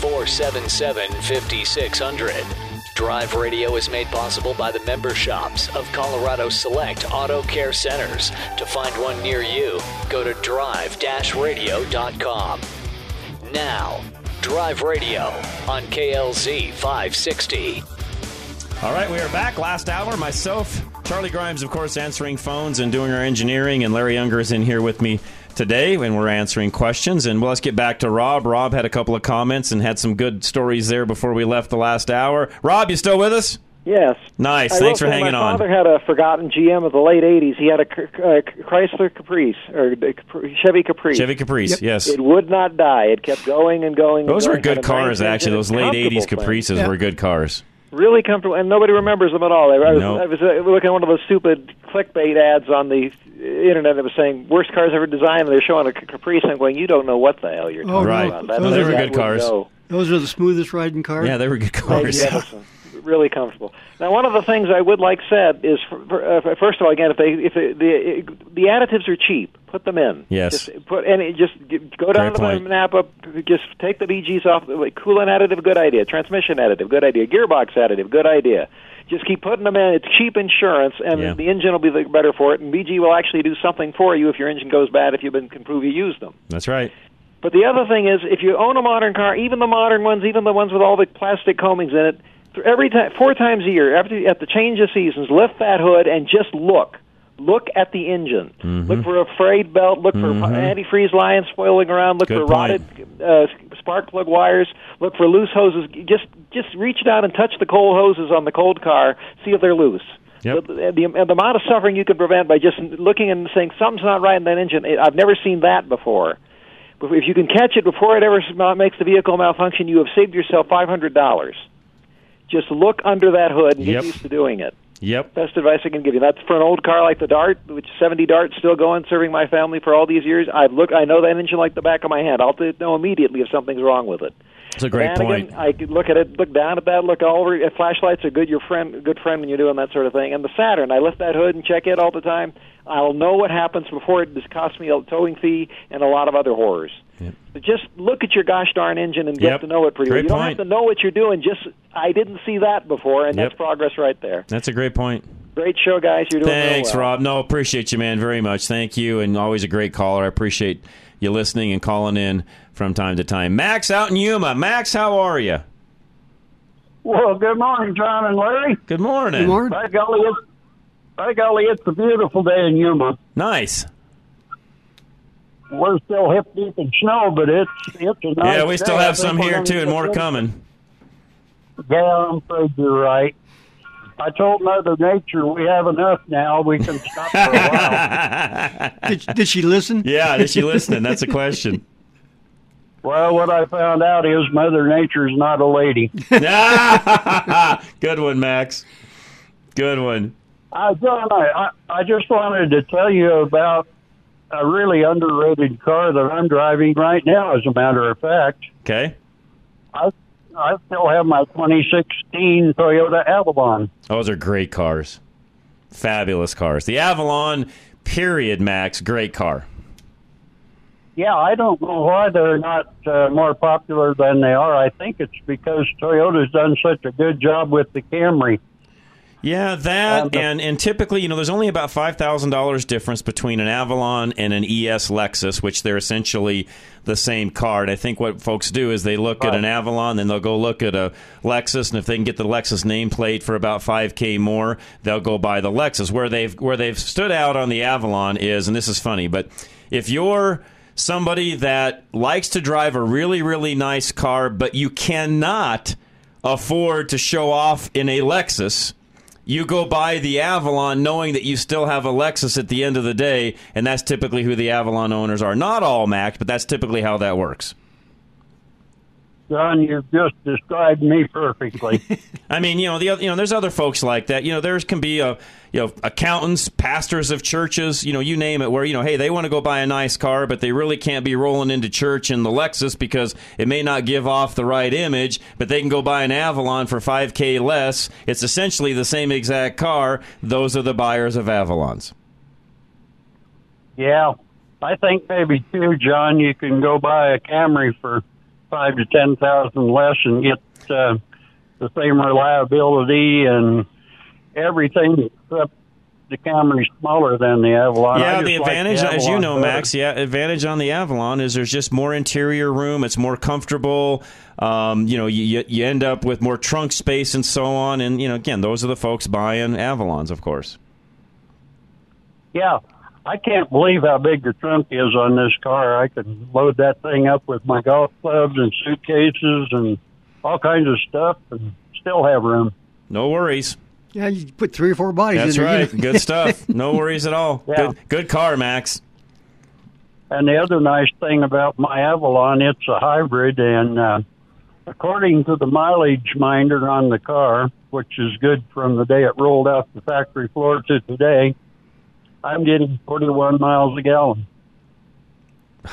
477 5600. Drive Radio is made possible by the member shops of Colorado Select Auto Care Centers. To find one near you, go to drive radio.com. Now, Drive Radio on KLZ 560. All right, we are back. Last hour, myself, Charlie Grimes, of course, answering phones and doing our engineering, and Larry Younger is in here with me today, and we're answering questions. And well, let's get back to Rob. Rob had a couple of comments and had some good stories there before we left the last hour. Rob, you still with us? Yes. Nice. I Thanks for say hanging my on. father had a forgotten GM of the late '80s. He had a uh, Chrysler Caprice or Chevy Caprice. Chevy Caprice, yes. It would not die. It kept going and going. Those and were good cars, nice actually. Those late 80s comfortable thing. Caprices were good cars. Really comfortable, and nobody remembers them at all. I was, Nope. I was uh, looking at one of those stupid clickbait ads on the internet that was saying worst cars ever designed. And they're showing a Caprice, and I'm going, you don't know what the hell you're talking Oh, Right. about. Those that- were that good cars. go. Those are the smoothest riding cars. Yeah, they were good cars. Magnificent. really comfortable. Now, one of the things I would like said is, for, for, uh, first of all, again, if they if it, the the additives are cheap, put them in. Yes. Just put and just go down Great to point. the Napa, just take the BGs off. Like coolant additive, good idea. Transmission additive, good idea. Gearbox additive, good idea. Just keep putting them in. It's cheap insurance, and Yeah. the engine will be the better for it. And BG will actually do something for you if your engine goes bad if you've been can prove you used them. That's right. But the other thing is, if you own a modern car, even the modern ones, even the ones with all the plastic coamings in it, every time, four times a year, after at the change of seasons, lift that hood and just look. Look at the engine. Mm-hmm. Look for a frayed belt. Look for antifreeze lines spoiling around. Look Good for rotted uh, spark plug wires. Look for loose hoses. Just just reach down and touch the cold hoses on the cold car. See if they're loose. Yep. The, the, the amount of suffering you can prevent by just looking and saying something's not right in that engine. I've never seen that before. If you can catch it before it ever makes the vehicle malfunction, you have saved yourself five hundred dollars. Just look under that hood and Yep. get used to doing it. Yep. Best advice I can give you. That's for an old car like the Dart, which seventy Dart still going, serving my family for all these years. I've look, I know that engine like the back of my hand. I'll know immediately if something's wrong with it. It's a great point. I could look at it, look down at that, look all over. If flashlights are good, your friend, good friend when you're doing that sort of thing. And the Saturn, I lift that hood and check it all the time. I'll know what happens before it just costs me a towing fee and a lot of other horrors. Yep. But just look at your gosh darn engine and get Yep. to know it pretty Great well. You don't point. have to know what you're doing. Just I didn't see that before, and Yep. that's progress right there. That's a great point. Great show, guys. You're doing Thanks, well. Rob. No, appreciate you, man, very much. Thank you, and always a great caller. I appreciate you listening and calling in from time to time. Max out in Yuma. Max, how are you? Well, good morning, John and Larry. Good morning. Good morning. By golly, it's, by golly, it's a beautiful day in Yuma. Nice. We're still hip deep in snow, but it's it's a nice yeah, we still day. Have some here too, and more coming. Yeah, I'm afraid you're right. I told Mother Nature we have enough now. We can stop for a while. Did, did she listen? yeah, did she listening? That's a question. Well, what I found out is Mother Nature's not a lady. Good one, Max. Good one. Uh, John, I, I I just wanted to tell you about a really underrated car that I'm driving right now. As a matter of fact, Okay. I I still have my 2016 Toyota Avalon. Those are great cars. Fabulous cars. The Avalon, period, Max. Great car. Yeah, I don't know why they're not uh, more popular than they are. I think it's because Toyota's done such a good job with the Camry. Yeah, that Um, and and typically, you know, there's only about five thousand dollars difference between an Avalon and an ES Lexus, which they're essentially the same car. And I think what folks do is they look at an Avalon, then they'll go look at a Lexus, and if they can get the Lexus nameplate for about five k more, they'll go buy the Lexus. Where they've where they've stood out on the Avalon is, and this is funny, but if you're somebody that likes to drive a really really nice car, but you cannot afford to show off in a Lexus you go buy the Avalon knowing that you still have a Lexus at the end of the day, and that's typically who the Avalon owners are. Not all Mac, but that's typically how that works. John, you've just described me perfectly. I mean, you know, the other, you know, there's other folks like that. You know, there can be a, you know, accountants, pastors of churches, you know, you name it, where you know, hey, they want to go buy a nice car, but they really can't be rolling into church in the Lexus because it may not give off the right image. But they can go buy an Avalon for five k less. It's essentially the same exact car. Those are the buyers of Avalons. yeah, I think maybe too, John. You can go buy a Camry for five to ten thousand less and get uh, the same reliability and everything except the Camry's smaller than the Avalon. Yeah, the like advantage, as you know, better. Max. Yeah, advantage on the Avalon is there's just more interior room. It's more comfortable. Um, you know, you you end up with more trunk space and so on. And you know, again, those are the folks buying Avalons, of course. Yeah, I can't believe how big the trunk is on this car. I could load that thing up with my golf clubs and suitcases and all kinds of stuff and still have room. No worries. Yeah, you put three or four bodies That's in there. you right. Good stuff. No worries at all. Yeah. Good, good car, Max. And the other nice thing about my Avalon, it's a hybrid, and uh, according to the mileage minder on the car, which is good from the day it rolled off the factory floor to today, I'm getting 41 miles a gallon.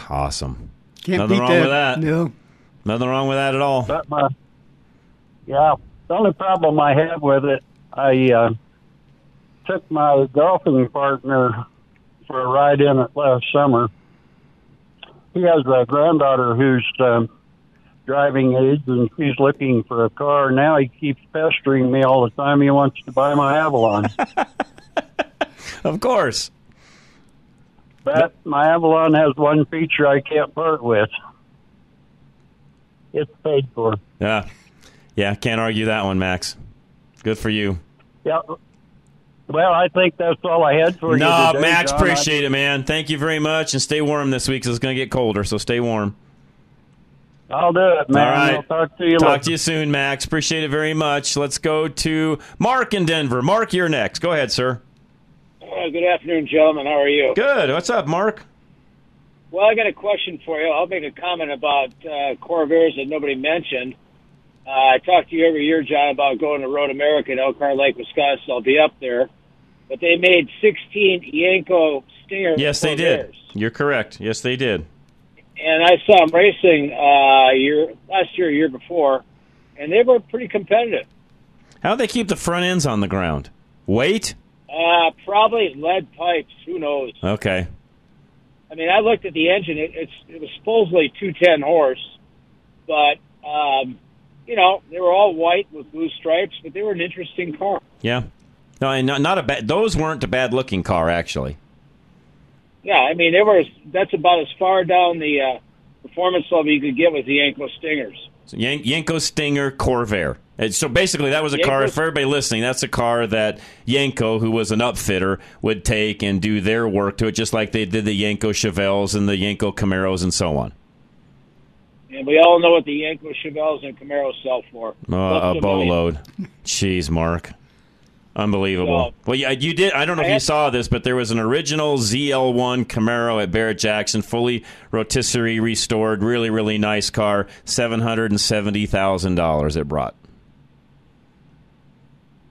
Awesome. Can't Nothing beat wrong with that. No. Nothing wrong with that at all. But my, yeah, the only problem I have with it, I uh, took my golfing partner for a ride in it last summer. He has a granddaughter who's um, driving age, and she's looking for a car. Now he keeps pestering me all the time. He wants to buy my Avalon, Of course. but my Avalon has one feature I can't part with. It's paid for. Yeah. Yeah. Can't argue that one, Max. Good for you. Yeah. Well, I think that's all I had for you No. Max, John. Appreciate it, man. Thank you very much, and stay warm this week because it's going to get colder. So stay warm. I'll do it, man. All right. I'll talk to you Talk later. to you soon, Max. Appreciate it very much. Let's go to Mark in Denver. Mark, you're next. Go ahead, sir. Uh, good afternoon, gentlemen. How are you? Good. What's up, Mark? Well, I got a question for you. I'll make a comment about uh, Corvairs that nobody mentioned. Uh, I talk to you every year, John, about going to Road America in Elkhart Lake, Wisconsin. I'll be up there. But they made 16 Yenko Stinger. Yes, they did. You're correct. Yes, they did. And I saw them racing uh, year last year, year before, and they were pretty competitive. How do they keep the front ends on the ground? Weight? Uh, probably lead pipes. Who knows? Okay. I mean, I looked at the engine. It, it's it was supposedly 210 horse, but um, you know they were all white with blue stripes, but they were an interesting car. Yeah. No, and not, not a bad. Those weren't a bad looking car, actually. Yeah, I mean they were. That's about as far down the uh, performance level you could get with the Yenko Stingers. So Yan- Yenko Stinger Corvair. And so basically, that was a car. For everybody listening, that's a car that Yenko, who was an upfitter, would take and do their work to it, just like they did the Yenko Chevelles and the Yenko Camaros and so on. And we all know what the Yenko Chevelles and Camaros sell for. Uh, a boatload. Jeez, Mark. Unbelievable. So- well, yeah, you did. I don't know if you saw this, but there was an original ZL1 Camaro at Barrett Jackson, fully rotisserie restored, really, really nice car. Seven hundred and seventy thousand dollars it brought.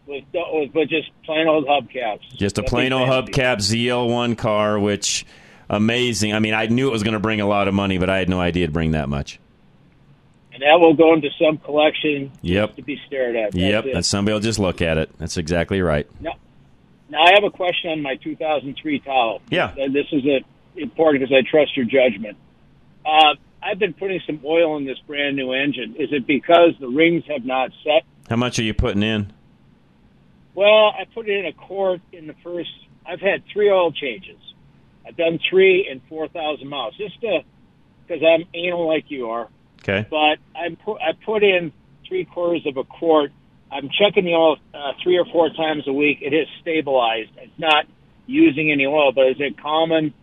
With, with, with just plain old hubcaps. Just a plain old hubcap ZL1 car, which amazing. I mean, I knew it was going to bring a lot of money, but I had no idea it'd bring that much. And that will go into some collection Yep. to be stared at. That's Yep, it. and somebody will just look at it. That's exactly right. Now, now I have a question on my 2003 Tahoe. Yeah. And this is a, important because I trust your judgment. Uh, I've been putting some oil in this brand new engine. Is it because the rings have not set? How much are you putting in? Well, I put it in a quart in the first. I've had three oil changes. I've done three and four thousand miles, just to because I'm anal like you are. Okay. But I put I put in three quarters of a quart. I'm checking the oil uh, three or four times a week. It has stabilized. It's not using any oil, but is it common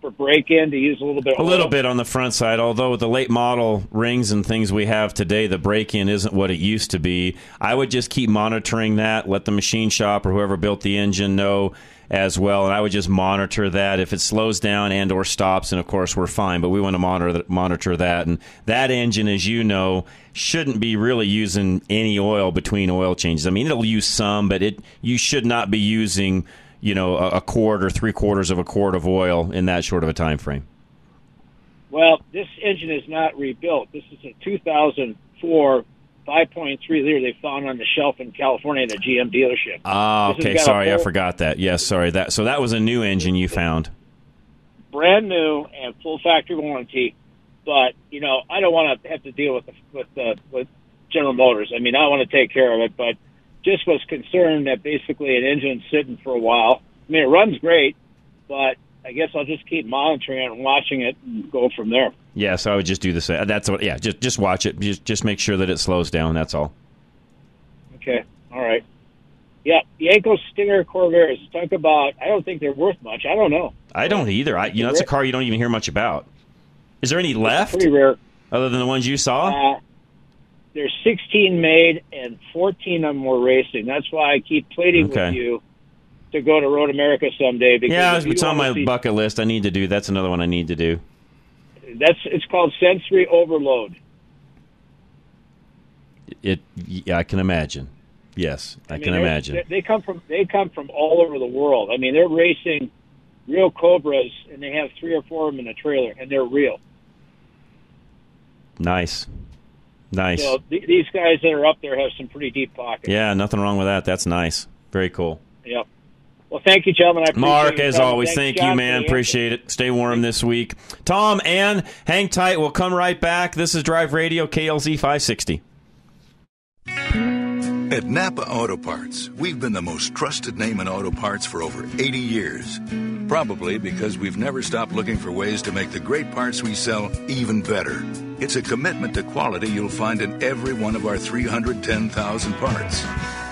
for break in to use a little bit. A little bit on the front side, although with the late model rings and things we have today, the break in isn't what it used to be. I would just keep monitoring that. Let the machine shop or whoever built the engine know as well, and I would just monitor that. If it slows down and or stops, and of course we're fine, but we want to monitor monitor that. And that engine, as you know, shouldn't be really using any oil between oil changes. I mean, it'll use some, but it you should not be using you know a, a quart or three quarters of a quart of oil in that short of a time frame. Well, this engine is not rebuilt. This is a 2004 5.3 liter they found on the shelf in California at a GM dealership. Ah, okay. Sorry, I forgot that. Yes, sorry. That so that was a new engine you found. Brand new and full factory warranty, but you know I don't want to have to deal with the, with the, with General Motors. I mean I want to take care of it, but just was concerned that basically an engine's sitting for a while. I mean it runs great, but I guess I'll just keep monitoring it and watching it and go from there. Yeah, so I would just do the same. That's what. Yeah, just just watch it. Just just make sure that it slows down. That's all. Okay. All right. Yeah, Yenko Stinger Corvairs. Talk about. I don't think they're worth much. I don't know. I don't either. I you know it's a car you don't even hear much about. Is there any left? Pretty rare. Other than the ones you saw. Uh, there's 16 made, and 14 of them were racing. That's why I keep pleading Okay. with you to go to Road America someday. Because Yeah, it's on my see- bucket list. I need to do. That's another one I need to do. That's it's called sensory overload. It. Yeah, I can imagine. Yes, I, mean, can imagine. they- They come from they come from all over the world. I mean, they're racing real Cobras, and they have three or four of them in a trailer, and they're real. Nice, nice. So th- these guys that are up there have some pretty deep pockets. Yeah, nothing wrong with that. That's nice. Very cool. Yep. Well, thank you, gentlemen. I appreciate Mark, as time. always, Thanks, thank John, you, man. Appreciate it. Stay warm this week. Tom, and hang tight. We'll come right back. This is Drive Radio, KLZ 560. At Napa Auto Parts, we've been the most trusted name in auto parts for over 80 years. Probably because we've never stopped looking for ways to make the great parts we sell even better. It's a commitment to quality you'll find in every one of our 310,000 parts.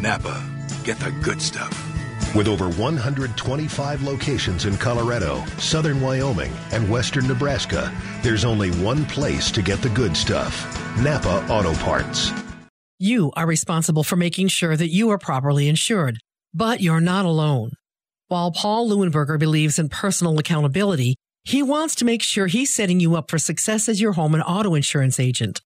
Napa, get the good stuff. With over 125 locations in Colorado, southern Wyoming, and western Nebraska, there's only one place to get the good stuff Napa Auto Parts. You are responsible for making sure that you are properly insured, but you're not alone. While Paul Leuenberger believes in personal accountability, he wants to make sure he's setting you up for success as your home and auto insurance agent.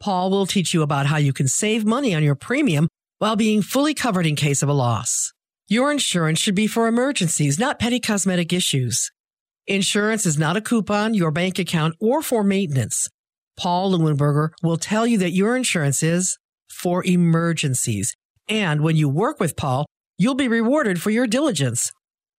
Paul will teach you about how you can save money on your premium while being fully covered in case of a loss. Your insurance should be for emergencies, not petty cosmetic issues. Insurance is not a coupon, your bank account, or for maintenance. Paul Leuenberger will tell you that your insurance is for emergencies. And when you work with Paul, you'll be rewarded for your diligence.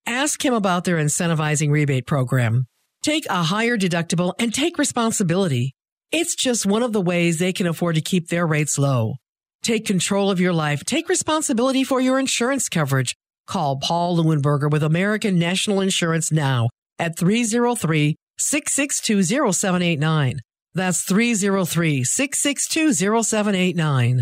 Ask him about their incentivizing rebate program. Take a higher deductible and take responsibility. It's just one of the ways they can afford to keep their rates low. Take control of your life. Take responsibility for your insurance coverage. Call Paul Leuenberger with American National Insurance now at 303 662 0789. That's 303 662 0789.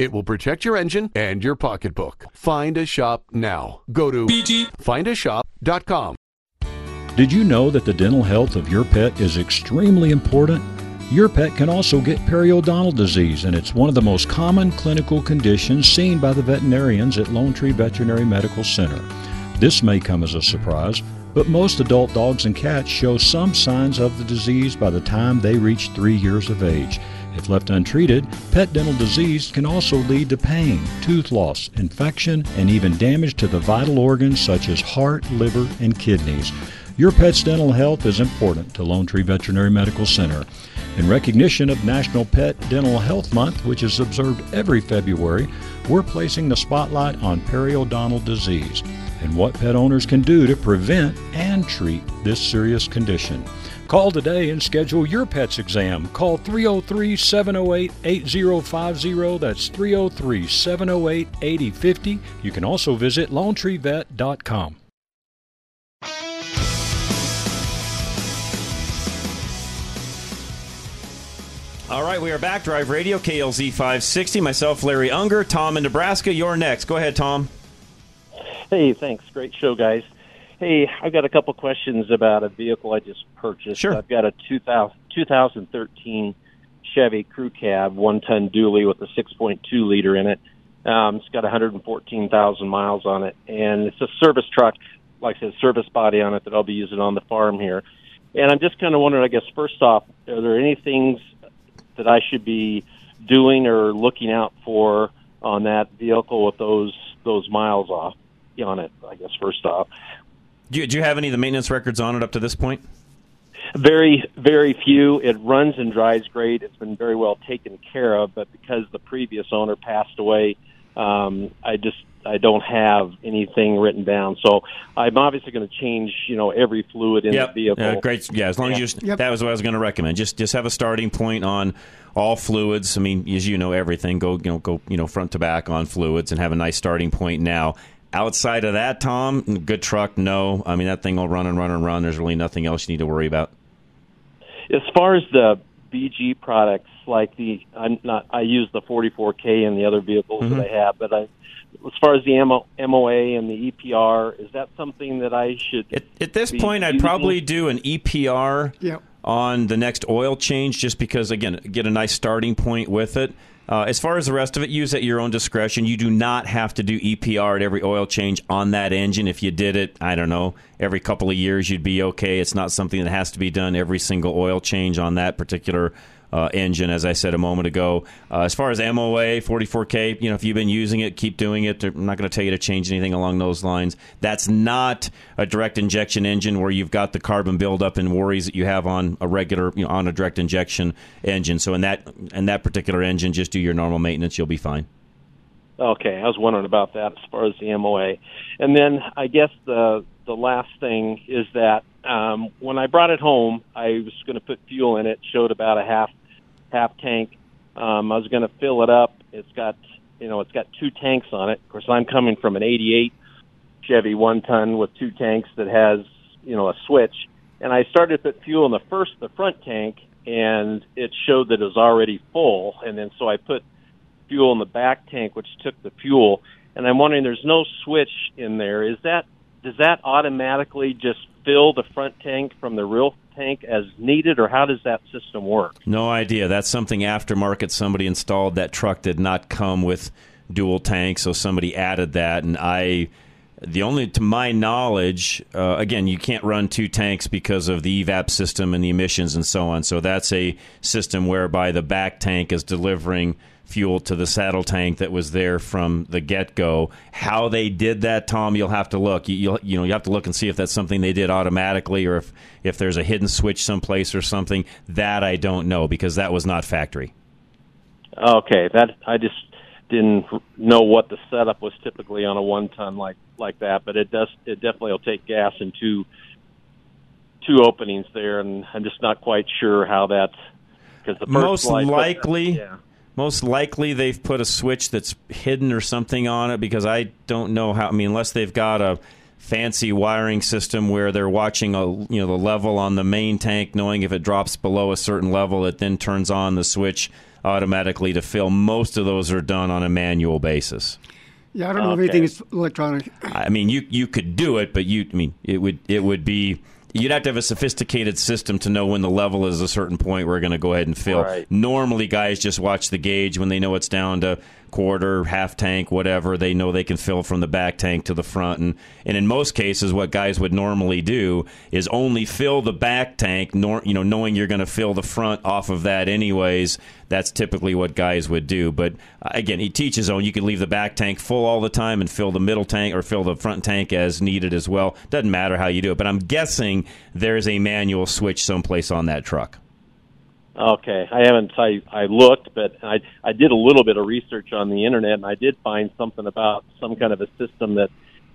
It will protect your engine and your pocketbook. Find a shop now. Go to bgfindashop.com. Did you know that the dental health of your pet is extremely important? Your pet can also get periodontal disease, and it's one of the most common clinical conditions seen by the veterinarians at Lone Tree Veterinary Medical Center. This may come as a surprise, but most adult dogs and cats show some signs of the disease by the time they reach three years of age. If left untreated, pet dental disease can also lead to pain, tooth loss, infection, and even damage to the vital organs such as heart, liver, and kidneys. Your pet's dental health is important to Lone Tree Veterinary Medical Center. In recognition of National Pet Dental Health Month, which is observed every February, we're placing the spotlight on periodontal disease and what pet owners can do to prevent and treat this serious condition. Call today and schedule your pet's exam. Call 303 708 8050. That's 303 708 8050. You can also visit LoneTreeVet.com. All right, we are back. Drive Radio, KLZ 560. Myself, Larry Unger. Tom in Nebraska. You're next. Go ahead, Tom. Hey, thanks. Great show, guys. Hey, I've got a couple questions about a vehicle I just purchased. Sure. I've got a 2000, 2013 Chevy Crew Cab, one ton dually with a 6.2 liter in it. Um, it's got 114,000 miles on it, and it's a service truck, like I said, service body on it that I'll be using on the farm here. And I'm just kind of wondering, I guess, first off, are there any things that I should be doing or looking out for on that vehicle with those those miles off on it? I guess first off, Do you, do you have any of the maintenance records on it up to this point? very very few. It runs and drives great. It's been very well taken care of, but because the previous owner passed away, um, I just I don't have anything written down. So I'm obviously going to change, you know, every fluid in Yep. the vehicle. Uh, great. Yeah, as long as you just, that was what I was going to recommend. Just just have a starting point on all fluids. I mean, as you know, everything go you know go you know front to back on fluids and have a nice starting point now. Outside of that, Tom, good truck. No, I mean that thing will run and run and run. There's really nothing else you need to worry about. As far as the BG products, like the I'm not I use the 44K in the other vehicles Mhm. that I have, but I as far as the MO, MOA and the EPR, is that something that I should At this be point, I'd probably do an EPR on the next oil change, just because again, get a nice starting point with it. Uh, as far as the rest of it, use at your own discretion. You do not have to do EPR at every oil change on that engine. If you did it, I don't know, every couple of years, you'd be okay. It's not something that has to be done every single oil change on that particular uh, engine, as I said a moment ago. Uh, as far as MOA 44K, you know, if you've been using it, keep doing it. I'm not going to tell you to change anything along those lines. That's not a direct injection engine where you've got the carbon buildup and worries that you have on a regular, you know, on a direct injection engine. So in that in that particular engine, just do your normal maintenance. You'll be fine. Okay, I was wondering about that as far as the MOA, and then I guess the the last thing is that um, when I brought it home, I was going to put fuel in it. Showed about a half half tank. Um, I was going to fill it up. It's got you know it's got two tanks on it. Of course, I'm coming from an '88 Chevy one ton with two tanks that has you know a switch, and I started to put fuel in the first the front tank, and it showed that it was already full, and then so I put fuel in the back tank, which took the fuel. And I'm wondering, there's no switch in there. Is that does that automatically just fill the front tank from the real tank as needed, or how does that system work? No idea. That's something aftermarket somebody installed. That truck did not come with dual tanks, so somebody added that. And I, the only, to my knowledge, uh, again, you can't run two tanks because of the evap system and the emissions and so on. So that's a system whereby the back tank is delivering fuel to the saddle tank that was there from the get go. How they did that, Tom, you'll have to look. You, you'll, you know, you have to look and see if that's something they did automatically or if, if there's a hidden switch someplace or something. That I don't know because that was not factory. Okay, that I just didn't know what the setup was typically on a one ton like like that, but it does it definitely will take gas in two two openings there, and I'm just not quite sure how that because the most likely yeah. Most likely they've put a switch that's hidden or something on it because i don't know how i mean unless they've got a fancy wiring system where they're watching a you know the level on the main tank knowing if it drops below a certain level it then turns on the switch automatically to fill. Most of those are done on a manual basis. Yeah, I don't know if anything is electronic. I mean, you you could do it, but you I mean it would it would be you'd have to have a sophisticated system to know when the level is a certain point. We're going to go ahead and fill. Right. Normally, guys just watch the gauge when they know it's down to quarter, half tank, whatever. They know they can fill from the back tank to the front, and and in most cases, what guys would normally do is only fill the back tank, nor, you know, knowing you're going to fill the front off of that anyways. That's typically what guys would do. But uh, again, he teaches on you can leave the back tank full all the time and fill the middle tank or fill the front tank as needed as well. Doesn't matter how you do it. But I'm guessing there's a manual switch someplace on that truck. Okay, I haven't. I I looked, but I I did a little bit of research on the internet, and I did find something about some kind of a system that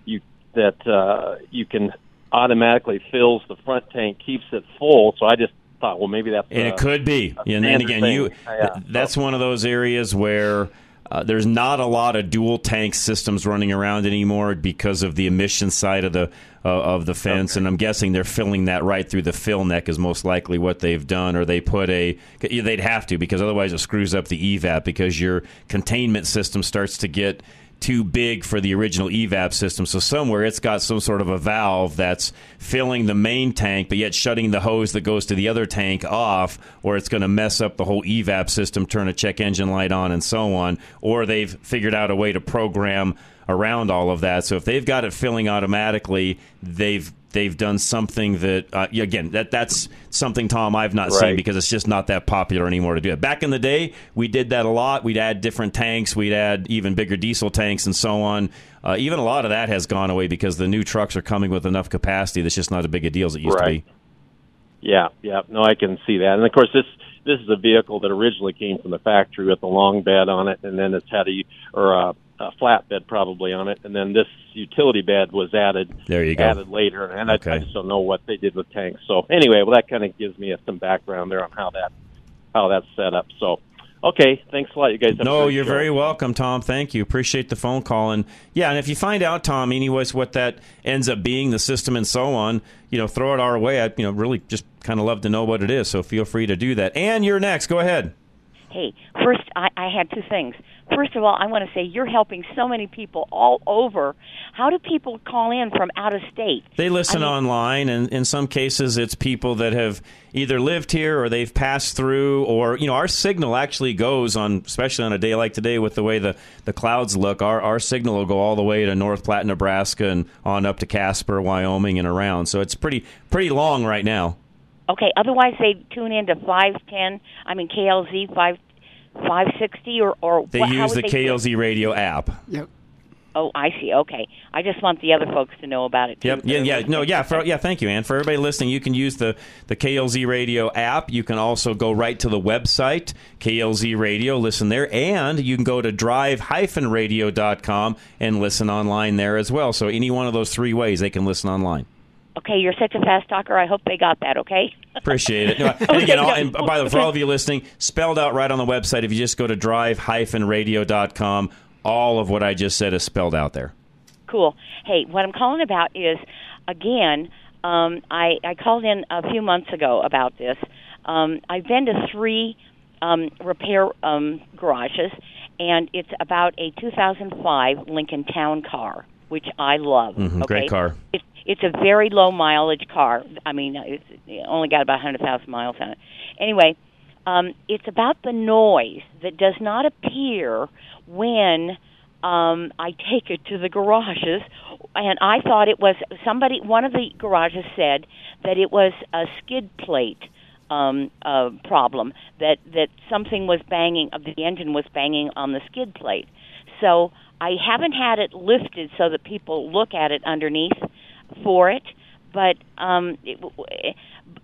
you that uh, you can automatically fills the front tank, keeps it full. So I just thought, well, maybe that's and a, it could be. And, and again, thing. you Yeah. that's one of those areas where. Uh, there's not a lot of dual tank systems running around anymore because of the emission side of the uh, of the fence, and I'm guessing they're filling that right through the fill neck is most likely what they've done, or they put a they'd have to because otherwise it screws up the evap because your containment system starts to get too big for the original evap system. So somewhere it's got some sort of a valve that's filling the main tank, but yet shutting the hose that goes to the other tank off, or it's going to mess up the whole evap system, turn a check engine light on, and so on. Or they've figured out a way to program around all of that. So if they've got it filling automatically, they've they've done something that uh, again that that's something Tom I've not seen because it's just not that popular anymore to do it. Back in the day, we did that a lot. We'd add different tanks, we'd add even bigger diesel tanks and so on. Uh, even a lot of that has gone away because the new trucks are coming with enough capacity that's just not as big a deal as it used Right. to be. Yeah, yeah. No, I can see that. And of course, this this is a vehicle that originally came from the factory with a long bed on it, and then it's had a or a, a flatbed probably on it, and then this utility bed was added. There you go. Added later, and I, I just don't know what they did with tanks. So anyway, well, that kind of gives me some background there on how that how that's set up. So, okay, thanks a lot, you guys. Have No, you're show. very welcome, Tom. Thank you. Appreciate the phone call. And yeah, and if you find out, Tom, anyways, what that ends up being, the system and so on, you know, throw it our way. I'd, you know, really just kind of love to know what it is. So feel free to do that. And you're next. Go ahead. Hey, first, I, I had two things. First of all, I want to say you're helping so many people all over. How do people call in from out of state? They listen I mean- online, and in some cases, it's people that have either lived here or they've passed through, or you know, our signal actually goes on, especially on a day like today with the way the, the clouds look. Our our signal will go all the way to North Platte, Nebraska, and on up to Casper, Wyoming, and around. So it's pretty pretty long right now. Okay, otherwise they tune into 510, I mean KLZ 5 560 or or They what, use the they do? KLZ radio app. Yep. Oh, I see. Okay. I just want the other folks to know about it too. Yep. Yeah. Yeah. No. Yeah. For, yeah. Thank you, Ann. For everybody listening, you can use the the KLZ Radio app. You can also go right to the website KLZ Radio, listen there, and you can go to drive-radio.com and listen online there as well. So any one of those three ways, they can listen online. Okay, you're such a fast talker. I hope they got that, okay? Appreciate it. No, and again, all- and by the way, for all of you listening, spelled out right on the website. If you just go to drive-radio.com, all of what I just said is spelled out there. Cool. Hey, what I'm calling about is, again, um, I, I called in a few months ago about this. Um, I've been to three um, repair um, garages, and it's about a 2005 Lincoln Town car, which I love. Mhm, okay? great car. It's it's a very low mileage car. I mean, it's it only got about 100,000 miles on it. Anyway, um, it's about the noise that does not appear when um, I take it to the garages. And I thought it was somebody. One of the garages said that it was a skid plate um, uh, problem. That that something was banging. The engine was banging on the skid plate. So I haven't had it lifted so that people look at it underneath for it, but um, it,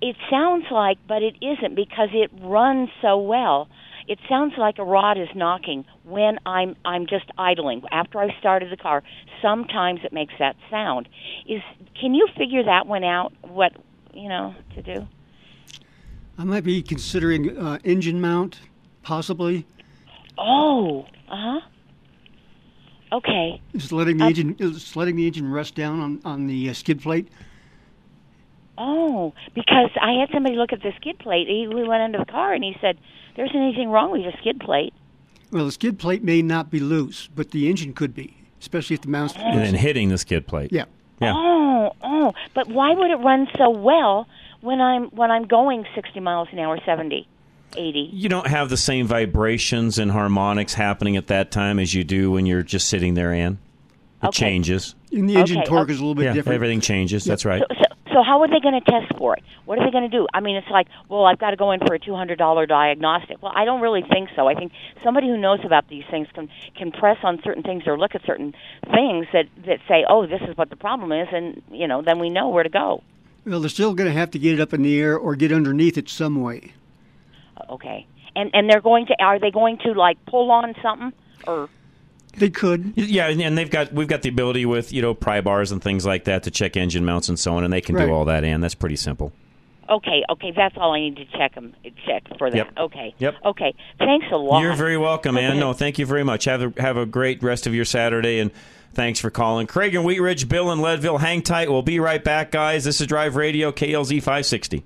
it sounds like, but it isn't because it runs so well. It sounds like a rod is knocking when I'm I'm just idling after I've started the car. Sometimes it makes that sound. Is can you figure that one out? What you know to do? I might be considering uh, engine mount, possibly. Oh, uh huh. Okay. Just letting the Um, engine, just letting the engine rest down on on the uh, skid plate. Oh, because I had somebody look at the skid plate. He we went into the car and he said, "There isn't anything wrong with your skid plate." Well, the skid plate may not be loose, but the engine could be, especially if the mount's. And then hitting the skid plate. Yeah. Yeah. Oh, oh, but why would it run so well when I'm when I'm going 60 miles an hour, 70? 80. You don't have the same vibrations and harmonics happening at that time as you do when you're just sitting there, Ann. It Okay. changes. And the engine Okay, torque okay. is a little bit yeah, different. everything changes. That's right. So, so, so how are they going to test for it? What are they going to do? I mean, it's like, well, I've got to go in for a two hundred dollar diagnostic. Well, I don't really think so. I think somebody who knows about these things can can press on certain things or look at certain things that that say, oh, this is what the problem is, and you know, then we know where to go. Well, they're still going to have to get it up in the air or get underneath it some way. Okay, and and they're going to are they going to like pull on something or? They could. Yeah, and- and they've got we've got the ability with you know pry bars and things like that to check engine mounts and so on, and they can Right. do all that. And that's pretty simple. Okay, okay, that's all I need to check them check for that. Yep. Okay. Yep. Okay. Thanks a lot. You're very welcome, Okay. man. No, thank you very much. Have a, have a great rest of your Saturday, and thanks for calling. Craig and Wheat Ridge, Bill and Leadville, hang tight. We'll be right back, guys. This is Drive Radio, KLZ 560.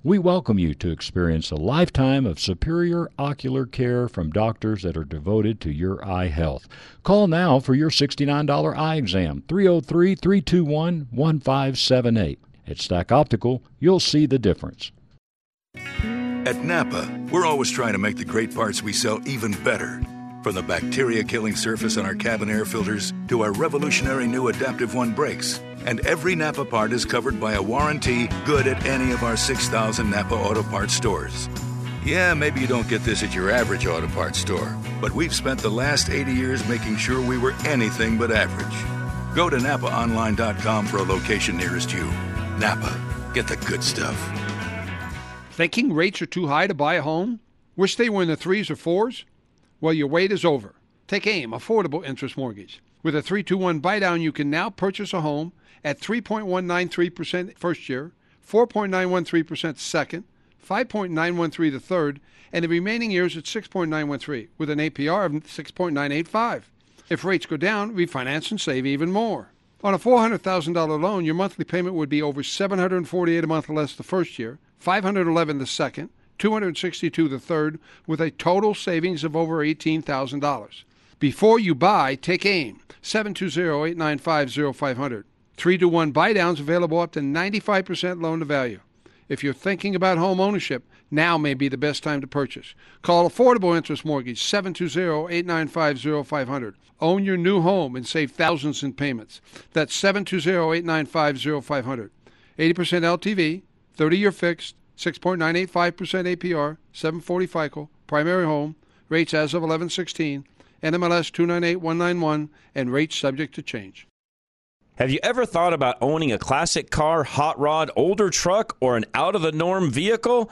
We welcome you to experience a lifetime of superior ocular care from doctors that are devoted to your eye health. Call now for your $69 eye exam, 303 321 1578. At Stack Optical, you'll see the difference. At Napa, we're always trying to make the great parts we sell even better. From the bacteria killing surface on our cabin air filters to our revolutionary new Adaptive One brakes. And every Napa part is covered by a warranty good at any of our 6,000 Napa Auto Parts stores. Yeah, maybe you don't get this at your average auto parts store, but we've spent the last 80 years making sure we were anything but average. Go to NapaOnline.com for a location nearest you. Napa, get the good stuff. Thinking rates are too high to buy a home? Wish they were in the threes or fours? Well, your wait is over. Take AIM, Affordable Interest Mortgage. With a 321 buy down, you can now purchase a home at 3.193% first year, 4.913% second, 5.913 the third, and the remaining years at 6.913 with an APR of 6.985. If rates go down, refinance and save even more. On a $400,000 loan, your monthly payment would be over 748 a month less the first year, 511 the second, 262 the third, with a total savings of over $18,000. Before you buy, take aim. 720-895-0500. 3 to 1 buy downs available up to 95% loan to value. If you're thinking about home ownership, now may be the best time to purchase. Call Affordable Interest Mortgage 720-895-0500. Own your new home and save thousands in payments. That's 720-895-0500. 80% LTV, 30-year fixed, 6.985% APR, 740 FICO, primary home, rates as of 1116, NMLS 298191, and rates subject to change. Have you ever thought about owning a classic car, hot rod, older truck, or an out of the norm vehicle?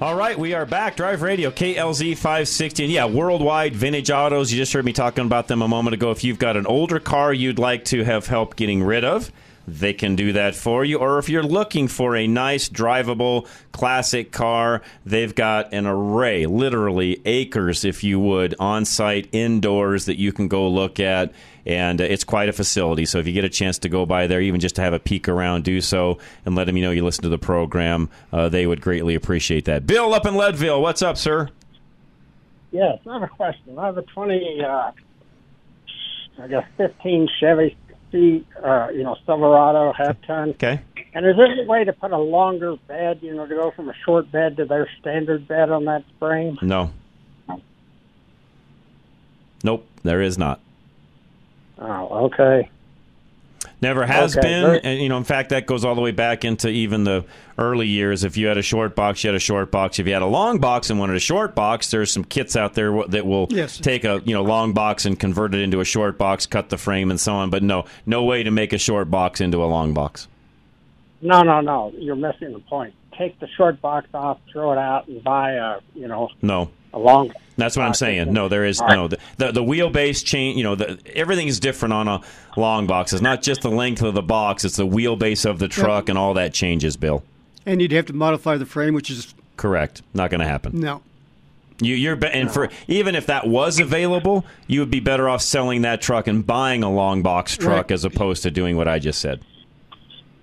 All right, we are back. Drive Radio, KLZ 560. And yeah, worldwide vintage autos. You just heard me talking about them a moment ago. If you've got an older car you'd like to have help getting rid of, they can do that for you. Or if you're looking for a nice, drivable, classic car, they've got an array, literally acres, if you would, on site, indoors that you can go look at. And uh, it's quite a facility. So if you get a chance to go by there, even just to have a peek around, do so and let them know you listen to the program. Uh, they would greatly appreciate that. Bill up in Leadville, what's up, sir? Yes, I have a question. I have a 20, uh, I guess, 15 Chevy uh, you know, Silverado half ton. Okay. And is there a way to put a longer bed, you know, to go from a short bed to their standard bed on that frame? No. Nope, there is not. Oh, okay. Never has Okay, been, and you know, in fact, that goes all the way back into even the early years. If you had a short box, you had a short box. If you had a long box and wanted a short box, there's some kits out there that will Yes. take a you know long box and convert it into a short box, cut the frame and so on. But no, no way to make a short box into a long box. No, no, no. You're missing the point. Take the short box off, throw it out, and buy a, you know, No, a long. That's what I'm saying. No, there is All right. no the, the the wheelbase change. You know, the, everything is different on a long box. It's not just the length of the box; it's the wheelbase of the truck, and all that changes. Bill, And you'd have to modify the frame, which is correct? Not going to happen. no. You, you're be- and for even if that was available, you would be better off selling that truck and buying a long box truck Right. as opposed to doing what I just said.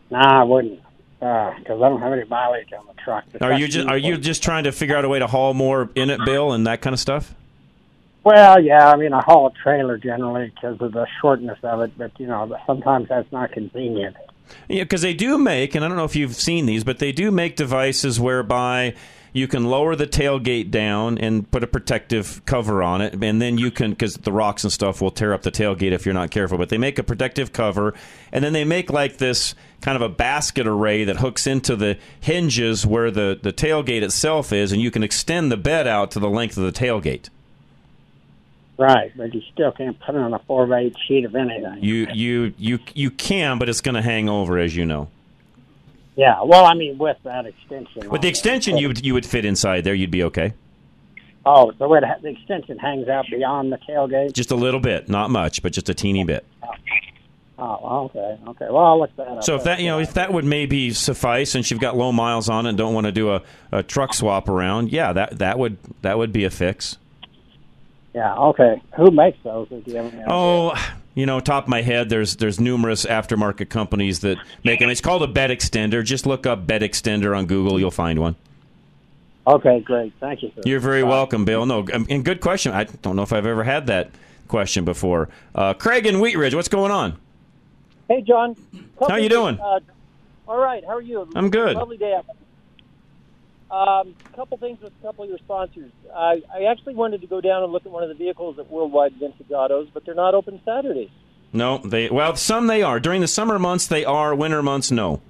Nah, I wouldn't, Ah, because I don't have any mileage on the truck. The Are you just are you just trying to figure out a way to haul more in it, Bill, and that kind of stuff? Well, yeah, I mean, I haul a trailer generally because of the shortness of it, but you know, sometimes that's not convenient. Yeah, because they do make, and I don't know if you've seen these, but they do make devices whereby you can lower the tailgate down and put a protective cover on it, and then you can, because the rocks and stuff will tear up the tailgate if you're not careful. But they make a protective cover, and then they make like this kind of a basket array that hooks into the hinges where the, the tailgate itself is, and you can extend the bed out to the length of the tailgate. Right, but you still can't put it on a four by eight sheet of anything. You you you you can, but it's going to hang over, as you know. Yeah, well, I mean, with that extension. With the extension, you would you would fit inside there. You'd be okay. Oh, so it, the extension hangs out beyond the tailgate. Just a little bit, not much, but just a teeny bit. Oh, oh, okay, okay. Well, I'll look that up. So if that you know if that would maybe suffice, since you've got low miles on it and don't want to do a, a truck swap around, yeah, that that would that would be a fix. Yeah, okay. Who makes those? Do you have any? Oh, you know, top of my head, there's there's numerous aftermarket companies that make them. It's called a bed extender. Just look up bed extender on Google, you'll find one. Okay, great. Thank you, sir. You're very welcome, Bill. No, and good question. I don't know if I've ever had that question before. Uh, Craig in Wheat Ridge, what's going on? Hey, John. How you doing? Uh, all right. How are you? I'm good. Lovely day out. Um, a couple things with a couple of your sponsors. I, I actually wanted to go down and look at one of the vehicles at Worldwide Vintage Autos, but they're not open Saturdays. No, they well, some they are. During the summer months, they are. Winter months, no.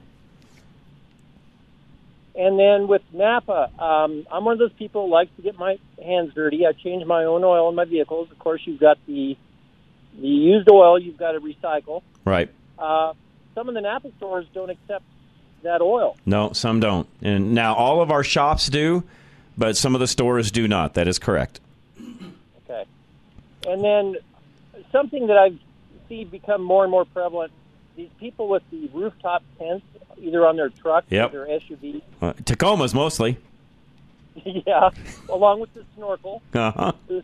And then with Napa, um, I'm one of those people who likes to get my hands dirty. I change my own oil in my vehicles. Of course, you've got the the used oil you've got to recycle. Right. Uh, some of the Napa stores don't accept that oil. No, some don't. And now all of our shops do, but some of the stores do not. That is correct. Okay. And then something that I've seen become more and more prevalent: these people with the rooftop tents, either on their truck Yep. or their SUV. Uh, Tacomas mostly. yeah, along with the snorkel. Uh-huh.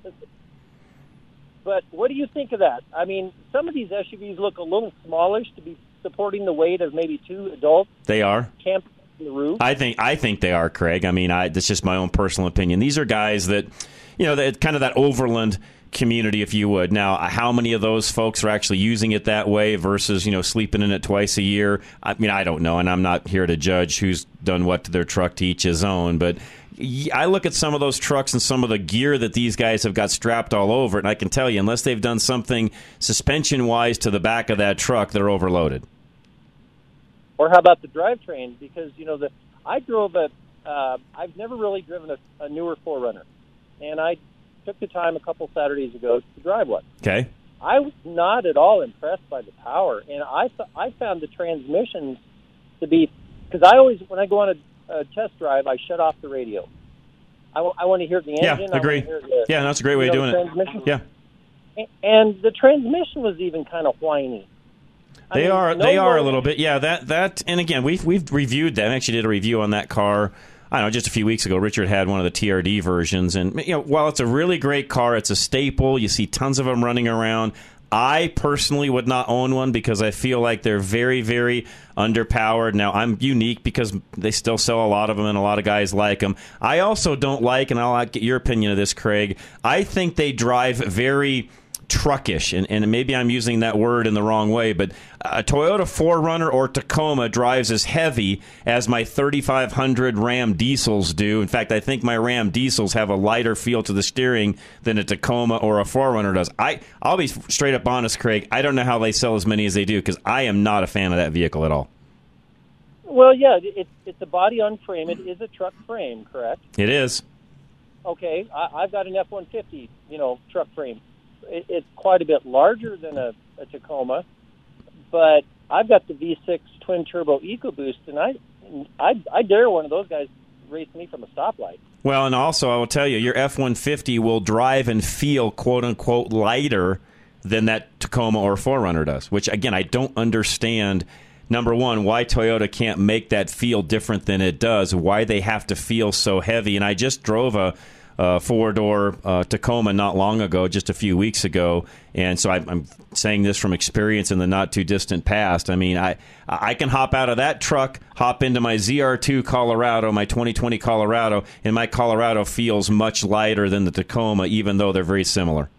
But what do you think of that? I mean, some of these SUVs look a little smallish to be supporting the weight of maybe two adults They are. on the roof. I think I think they are, Craig. I mean, I, that's just my own personal opinion. These are guys that, you know, that kind of that overland community, if you would. Now, how many of those folks are actually using it that way versus you know sleeping in it twice a year? I mean, I don't know, and I'm not here to judge who's done what to their truck to each his own, but. I look at some of those trucks and some of the gear that these guys have got strapped all over and I can tell you, unless they've done something suspension wise to the back of that truck, they're overloaded. Or how about the drivetrain? Because you know the I drove a uh, I've never really driven a, a newer 4Runner, and I took the time a couple Saturdays ago to drive one. Okay. I was not at all impressed by the power, and I th- I found the transmissions to be because I always when I go on a, a test drive I shut off the radio, I, want to hear the Yeah, engine. I agree. the, Yeah, that's a great way of doing it. transmission. Yeah. And the transmission was even kind of whiny. I They mean, are no they are a little bit yeah that that and again we've we've reviewed that. I actually did a review on that car I don't know just a few weeks ago. Richard had one of the TRD versions and you know while it's a really great car it's a staple. You see tons of them running around. I personally would not own one because I feel like they're very very underpowered. Now I'm unique because they still sell a lot of them and a lot of guys like them I also don't like and I'll get your opinion of this Craig I think they drive very truckish, and, and maybe I'm using that word in the wrong way, but a Toyota 4Runner or Tacoma drives as heavy as my 3500 Ram diesels do. In fact, I think my Ram diesels have a lighter feel to the steering than a Tacoma or a 4Runner does. I, I'll be straight up honest, Craig. I don't know how they sell as many as they do because I am not a fan of that vehicle at all. Well, yeah, it- it's it's a body on frame. It is a truck frame, correct? It is. Okay, I, I've got an F one fifty, you know, truck frame. It, it's quite a bit larger than a, a Tacoma, but I've got the V6 twin turbo EcoBoost, and I I I dare one of those guys race me from a stoplight. Well, and also I will tell you, your F one fifty will drive and feel quote unquote lighter than that Tacoma or 4Runner does. Which again, I don't understand. Number one, why Toyota can't make that feel different than it does? Why they have to feel so heavy? And I just drove a, a four door uh, Tacoma not long ago, just a few weeks ago, and so I, I'm saying this from experience in the not too distant past. I mean, I I can hop out of that truck, hop into my ZR2 Colorado, my 2020 Colorado, and my Colorado feels much lighter than the Tacoma, even though they're very similar.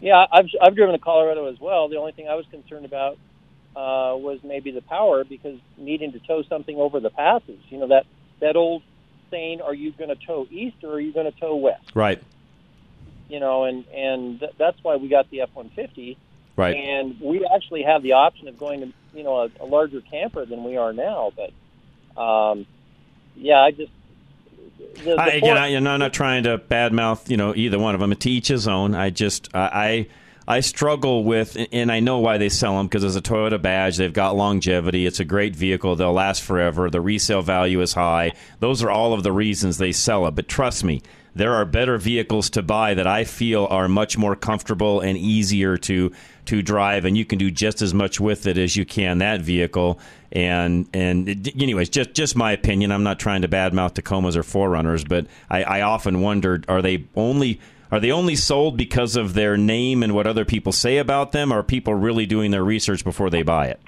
Yeah, I've I've driven a Colorado as well. The only thing I was concerned about uh, was maybe the power because needing to tow something over the passes. You know that that old saying, "Are you going to tow east or are you going to tow west?" Right. You know, and and th- that's why we got the F one fifty. Right. And we actually have the option of going to you know a, a larger camper than we are now. But um, yeah, I just the, the I, again, I, I'm not trying to badmouth, you know, either one of them. To each his own. I just, I, I struggle with, and I know why they sell them because as a Toyota badge, they've got longevity. It's a great vehicle; they'll last forever. The resale value is high. Those are all of the reasons they sell it. But trust me, there are better vehicles to buy that I feel are much more comfortable and easier to to drive, and you can do just as much with it as you can that vehicle. And and it- anyways, just just my opinion. I'm not trying to badmouth Tacomas or 4Runners, but I, I often wondered: are they only are they only sold because of their name and what other people say about them? Or are people really doing their research before they buy it?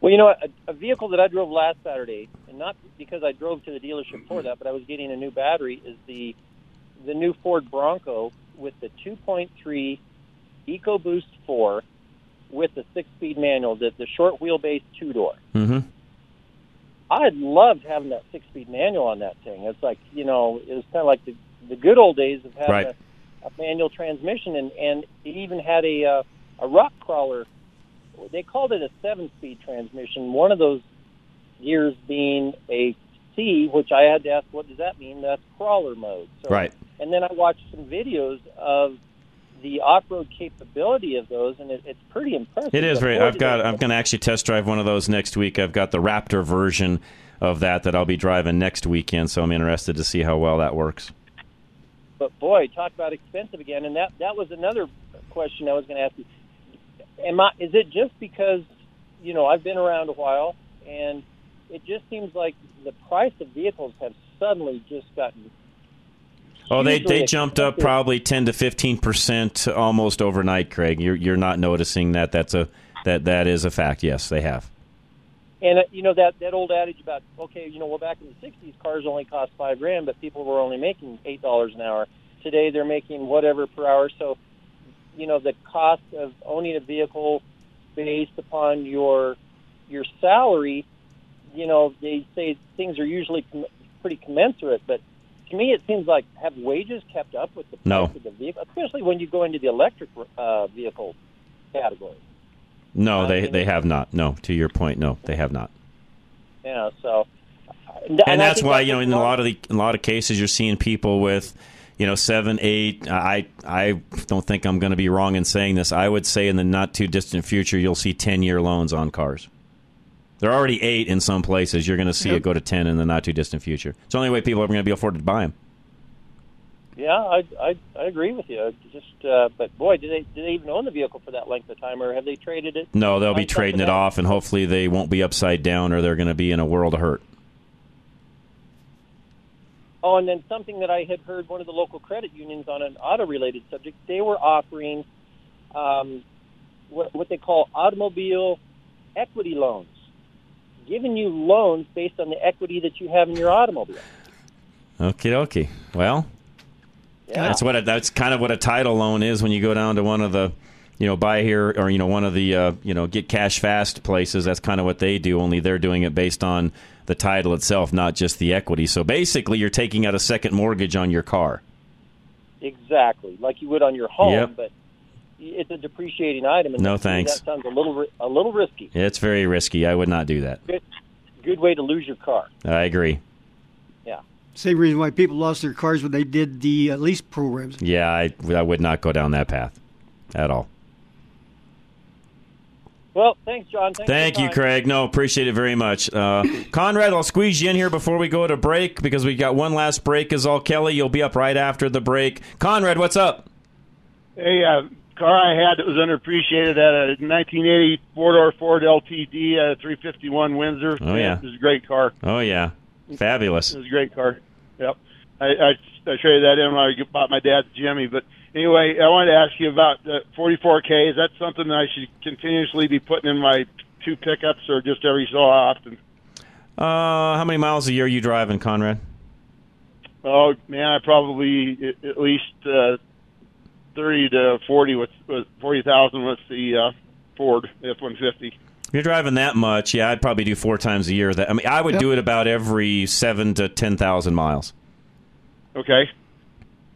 Well, you know, a, a vehicle that I drove last Saturday, and not because I drove to the dealership for that, but I was getting a new battery, is the the new Ford Bronco with the 2.3 EcoBoost 4 with the six-speed manual, the, the short wheelbase two-door. Mm-hmm. I loved having that six-speed manual on that thing. It's like you know, it was kind of like the the good old days of having Right. a, a manual transmission, and and it even had a uh, a rock crawler. They called it a seven-speed transmission. One of those gears being a C, which I had to ask, what does that mean? That's crawler mode. So, Right. And then I watched some videos of the off-road capability of those, and it, it's pretty impressive. It is very. I've got. I'm going to actually test drive one of those next week. I've got the Raptor version of that that I'll be driving next weekend, so I'm interested to see how well that works. But boy, talk about expensive again. And that that was another question I was going to ask you. Am I? Is it just because you know I've been around a while, and it just seems like the price of vehicles have suddenly just gotten. Oh, they, they jumped up probably 10 to 15 percent almost overnight, Craig. You're you're not noticing that. That's a that that is a fact. Yes, they have. And uh, you know that that old adage about okay, you know, well back in the '60s, cars only cost five grand, but people were only making eight dollars an hour. Today, they're making whatever per hour. So, you know, the cost of owning a vehicle based upon your your salary, you know, they say things are usually com- pretty commensurate. But to me, it seems like have wages kept up with the price No. of the vehicle, especially when you go into the electric uh, vehicle category. No, uh, they they have not. No, to your point, no, they have not. Yeah, so. and, I that's why you know in a lot of the in a lot of cases you're seeing people with you know seven eight i i don't think i'm going to be wrong in saying this i would say in the not too distant future you'll see 10 year loans on cars They're already eight in some places. You're going to see Yep. it go to ten in the not too distant future. It's the only way people are going to be afforded to buy them. Yeah, I, I I agree with you. Just, uh, but boy, do they do they even own the vehicle for that length of time, or have they traded it? No, they'll be trading it off, and hopefully they won't be upside down, or they're going to be in a world of hurt. Oh, and then something that I had heard one of the local credit unions on an auto-related subject, they were offering um, what, what they call automobile equity loans, giving you loans based on the equity that you have in your automobile. Okie dokie. Well, Yeah. that's what a, that's kind of what a title loan is when you go down to one of the, you know, buy here or you know one of the uh, you know get cash fast places. That's kind of what they do. Only they're doing it based on the title itself, not just the equity. So basically, you're taking out a second mortgage on your car. Exactly, like you would on your home, Yep. but it's a depreciating item. And No thanks. That sounds a little a little risky. It's very risky. I would not do that. Good, good way to lose your car. I agree. Yeah. Same reason why people lost their cars when they did the uh, lease programs. Yeah, I, I would not go down that path at all. Well, thanks, John. Thanks Thank you, time. Craig. No, appreciate it very much. Uh, Conrad, I'll squeeze you in here before we go to break because we got one last break. Is all Kelly. You'll be up right after the break. Conrad, what's up? Hey, uh, car I had that was underappreciated at a 1980 four door Ford LTD, uh, 351 Windsor. Oh, yeah. it was a great car. Oh yeah, fabulous. It was a great car. Yep. I, I, I traded that in when I bought my dad's Jimmy. But anyway, I wanted to ask you about the 44K. Is that something that I should continuously be putting in my two pickups, or just every so often? Uh, how many miles a year are you driving, Conrad? Oh man, I probably at- least uh, 30 to 40 with, with 40,000 with the uh, Ford F150. If you're driving that much, yeah, I'd probably do four times a year. That I mean, I would Yep. do it about every seven to ten thousand miles. Okay.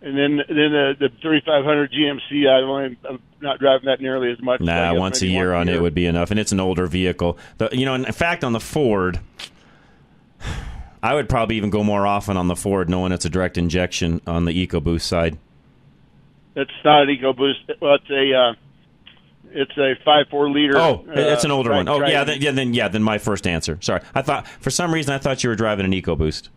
And then then the, the 3500 GMC, I only, I'm not driving that nearly as much. Nah, once a year on a it would be enough, and it's an older vehicle. The, you know, in fact, on the Ford, I would probably even go more often on the Ford, knowing it's a direct injection on the EcoBoost side. It's not an EcoBoost. Well, it's a uh, it's a five four liter. Oh, uh, it's an older tri- one. Oh, tri- yeah, then, yeah, then yeah, then my first answer. Sorry, I thought for some reason I thought you were driving an EcoBoost.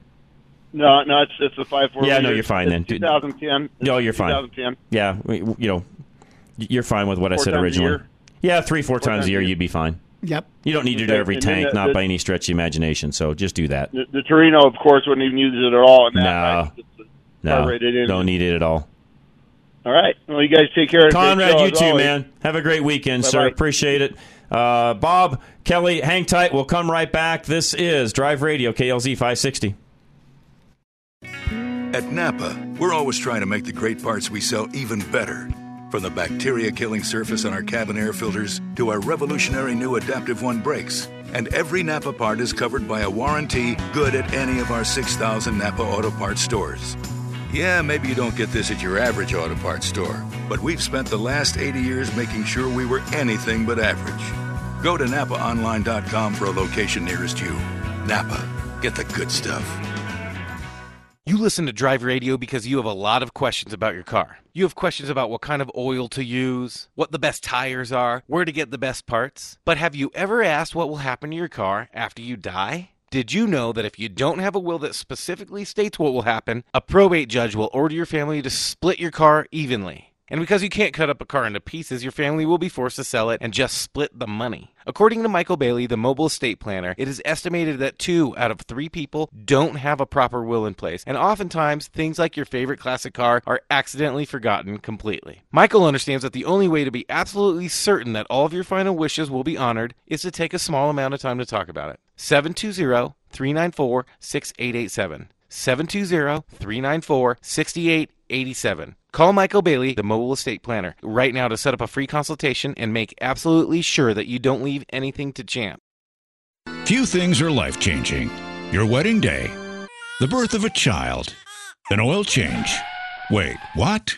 No, no, it's it's a five four. Yeah, no, you're fine It's then. 2010. No, you're fine. 2010. Yeah, we- you know, you're fine with what I Four said times a originally. year? Yeah, three, four, times, times a year, a year. you'd be fine. Yep. You don't need to do Okay, every and then tank, the- not the- by any stretch of the imagination. So just do that. The, the Torino, of course, wouldn't even use it at all. And that, No, no, don't need it at all. All right. Well, you guys take care. of Conrad, you too, man. Have a great weekend, sir. Bye-bye. Appreciate it. Uh, Bob, Kelly, hang tight. We'll come right back. This is Drive Radio, KLZ 560. At Napa, we're always trying to make the great parts we sell even better. From the bacteria killing surface on our cabin air filters to our revolutionary new Adaptive One brakes. And every Napa part is covered by a warranty good at any of our 6,000 Napa Auto Parts stores. Yeah, maybe you don't get this at your average auto parts store, but we've spent the last 80 years making sure we were anything but average. Go to NapaOnline.com for a location nearest you. Napa, get the good stuff. You listen to Drive Radio because you have a lot of questions about your car. You have questions about what kind of oil to use, what the best tires are, where to get the best parts. But have you ever asked what will happen to your car after you die? Did you know that if you don't have a will that specifically states what will happen, a probate judge will order your family to split your car evenly? And because you can't cut up a car into pieces, your family will be forced to sell it and just split the money. According to Michael Bailey, the mobile estate planner, it is estimated that two out of three people don't have a proper will in place, and oftentimes things like your favorite classic car are accidentally forgotten completely. Michael understands that the only way to be absolutely certain that all of your final wishes will be honored is to take a small amount of time to talk about it. 720 394 6887. 720 394 6887. Call Michael Bailey, the mobile estate planner, right now to set up a free consultation and make absolutely sure that you don't leave anything to chance. Few things are life changing your wedding day, the birth of a child, an oil change. Wait, what?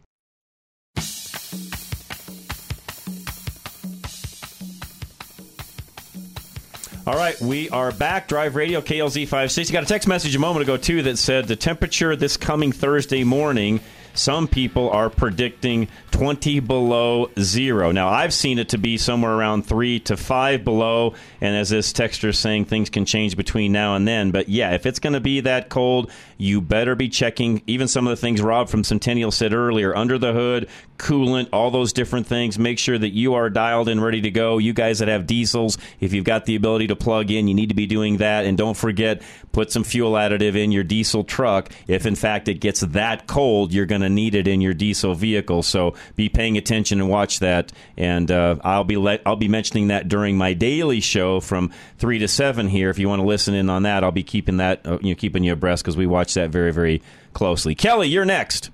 All right, we are back. Drive Radio KLZ 560. Got a text message a moment ago, too, that said the temperature this coming Thursday morning, some people are predicting 20 below zero. Now, I've seen it to be somewhere around 3 to 5 below, and as this texter is saying, things can change between now and then. But yeah, if it's going to be that cold, you better be checking even some of the things Rob from Centennial said earlier under the hood, coolant, all those different things. Make sure that you are dialed in, ready to go. You guys that have diesels, if you've got the ability to plug in, you need to be doing that. And don't forget, put some fuel additive in your diesel truck. If in fact it gets that cold, you're going to need it in your diesel vehicle. So be paying attention and watch that. And uh, I'll be let, I'll be mentioning that during my daily show from three to seven here. If you want to listen in on that, I'll be keeping that uh, you know keeping you abreast because we watch that very very closely. Kelly, you're next.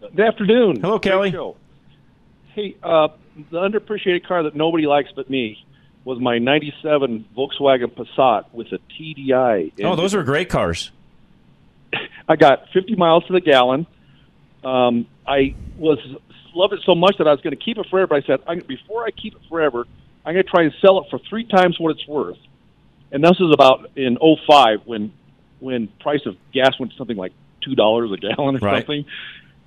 Good afternoon. Hello, Kelly. Hey, uh, the underappreciated car that nobody likes but me was my '97 Volkswagen Passat with a TDI. Oh, those are great cars. I got 50 miles to the gallon. Um, I was loved it so much that I was going to keep it forever. But I said, I'm, before I keep it forever, I'm going to try and sell it for three times what it's worth. And this is about in '05 when when price of gas went to something like two dollars a gallon or Right. something.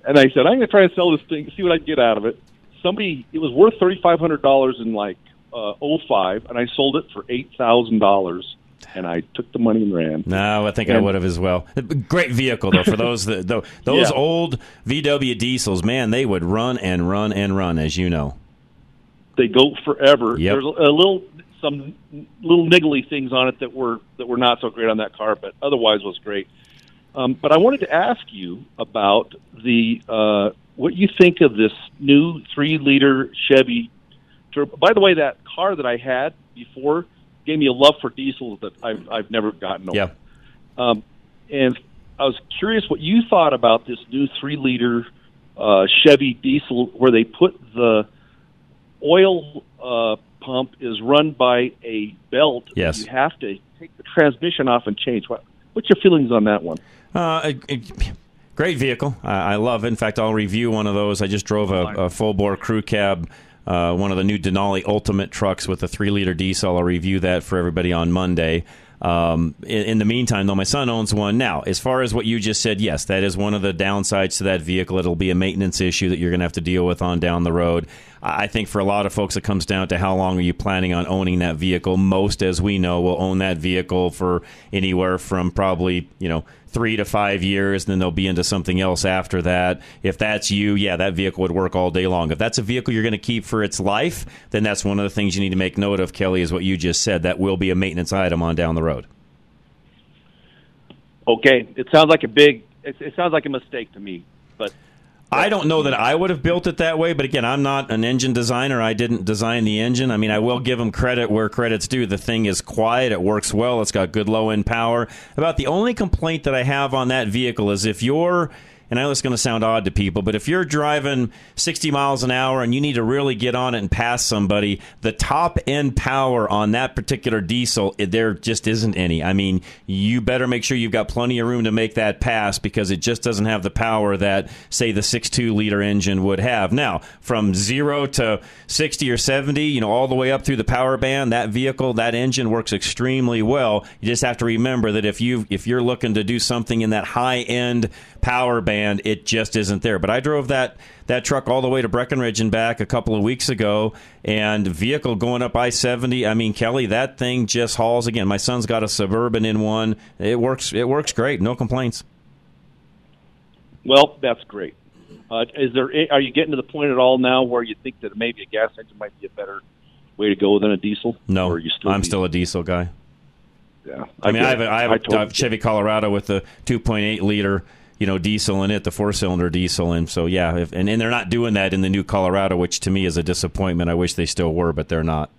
And I said, I'm going to try and sell this thing, see what I can get out of it. Somebody, it was worth thirty five hundred dollars in like uh, '05, and I sold it for eight thousand dollars. And I took the money and ran. No, I think I would have as well. Great vehicle though for those that those Yeah. old VW diesels. Man, they would run and run and run, as you know. they go forever. Yep. There's a, a little some little niggly things on it that were that were not so great on that car, but otherwise was great. Um, but I wanted to ask you about the uh, what you think of this new three liter Chevy. Turbo. By the way, that car that I had before gave me a love for diesels that I've I've never gotten over. Yeah. Um, and I was curious what you thought about this new three liter uh, Chevy diesel, where they put the oil uh, pump is run by a belt. Yes. You have to take the transmission off and change. What, what's your feelings on that one? Uh, a- a- great vehicle. I, I love it. In fact, I'll review one of those. I just drove a, a full bore crew cab, uh, one of the new Denali Ultimate trucks with a three liter diesel. I'll review that for everybody on Monday. Um, in, in the meantime, though, my son owns one now. As far as what you just said, yes, that is one of the downsides to that vehicle. It'll be a maintenance issue that you're going to have to deal with on down the road. I I think for a lot of folks, it comes down to how long are you planning on owning that vehicle. Most, as we know, will own that vehicle for anywhere from probably you know three to five years, and then they'll be into something else after that. If that's you, yeah, that vehicle would work all day long. If that's a vehicle you're going to keep for its life, then that's one of the things you need to make note of, Kelly, is what you just said. That will be a maintenance item on down the road. Okay, it sounds like a big. It, it sounds like a mistake to me, but I don't know that I would have built it that way, but again, I'm not an engine designer. I didn't design the engine. I mean, I will give them credit where credit's due. The thing is quiet, it works well, it's got good low end power. About the only complaint that I have on that vehicle is if you're and I know it's going to sound odd to people, but if you're driving 60 miles an hour and you need to really get on it and pass somebody, the top end power on that particular diesel, eh, there just isn't any. I mean, you better make sure you've got plenty of room to make that pass because it just doesn't have the power that, say, the 6.2 liter engine would have. Now, from zero to 60 or 70, you know, all the way up through the power band, that vehicle, that engine works extremely well. You just have to remember that if you if you're looking to do something in that high end power band, it just isn't there. But I drove that that truck all the way to Breckenridge and back a couple of weeks ago, and vehicle going up I seventy. I mean, Kelly, that thing just hauls again. My son's got a suburban in one. It works. It works great. No complaints. Well, that's great. Uh, is there? Are you getting to the point at all now where you think that maybe a gas engine might be a better way to go than a diesel? No, or are you still I'm diesel? still a diesel guy. Yeah, I, mean, I have, a, I have a, a Chevy Colorado with the 2.8 liter, you know, diesel in it, the four cylinder diesel, and so yeah, if, and and they're not doing that in the new Colorado, which to me is a disappointment. I wish they still were, but they're not.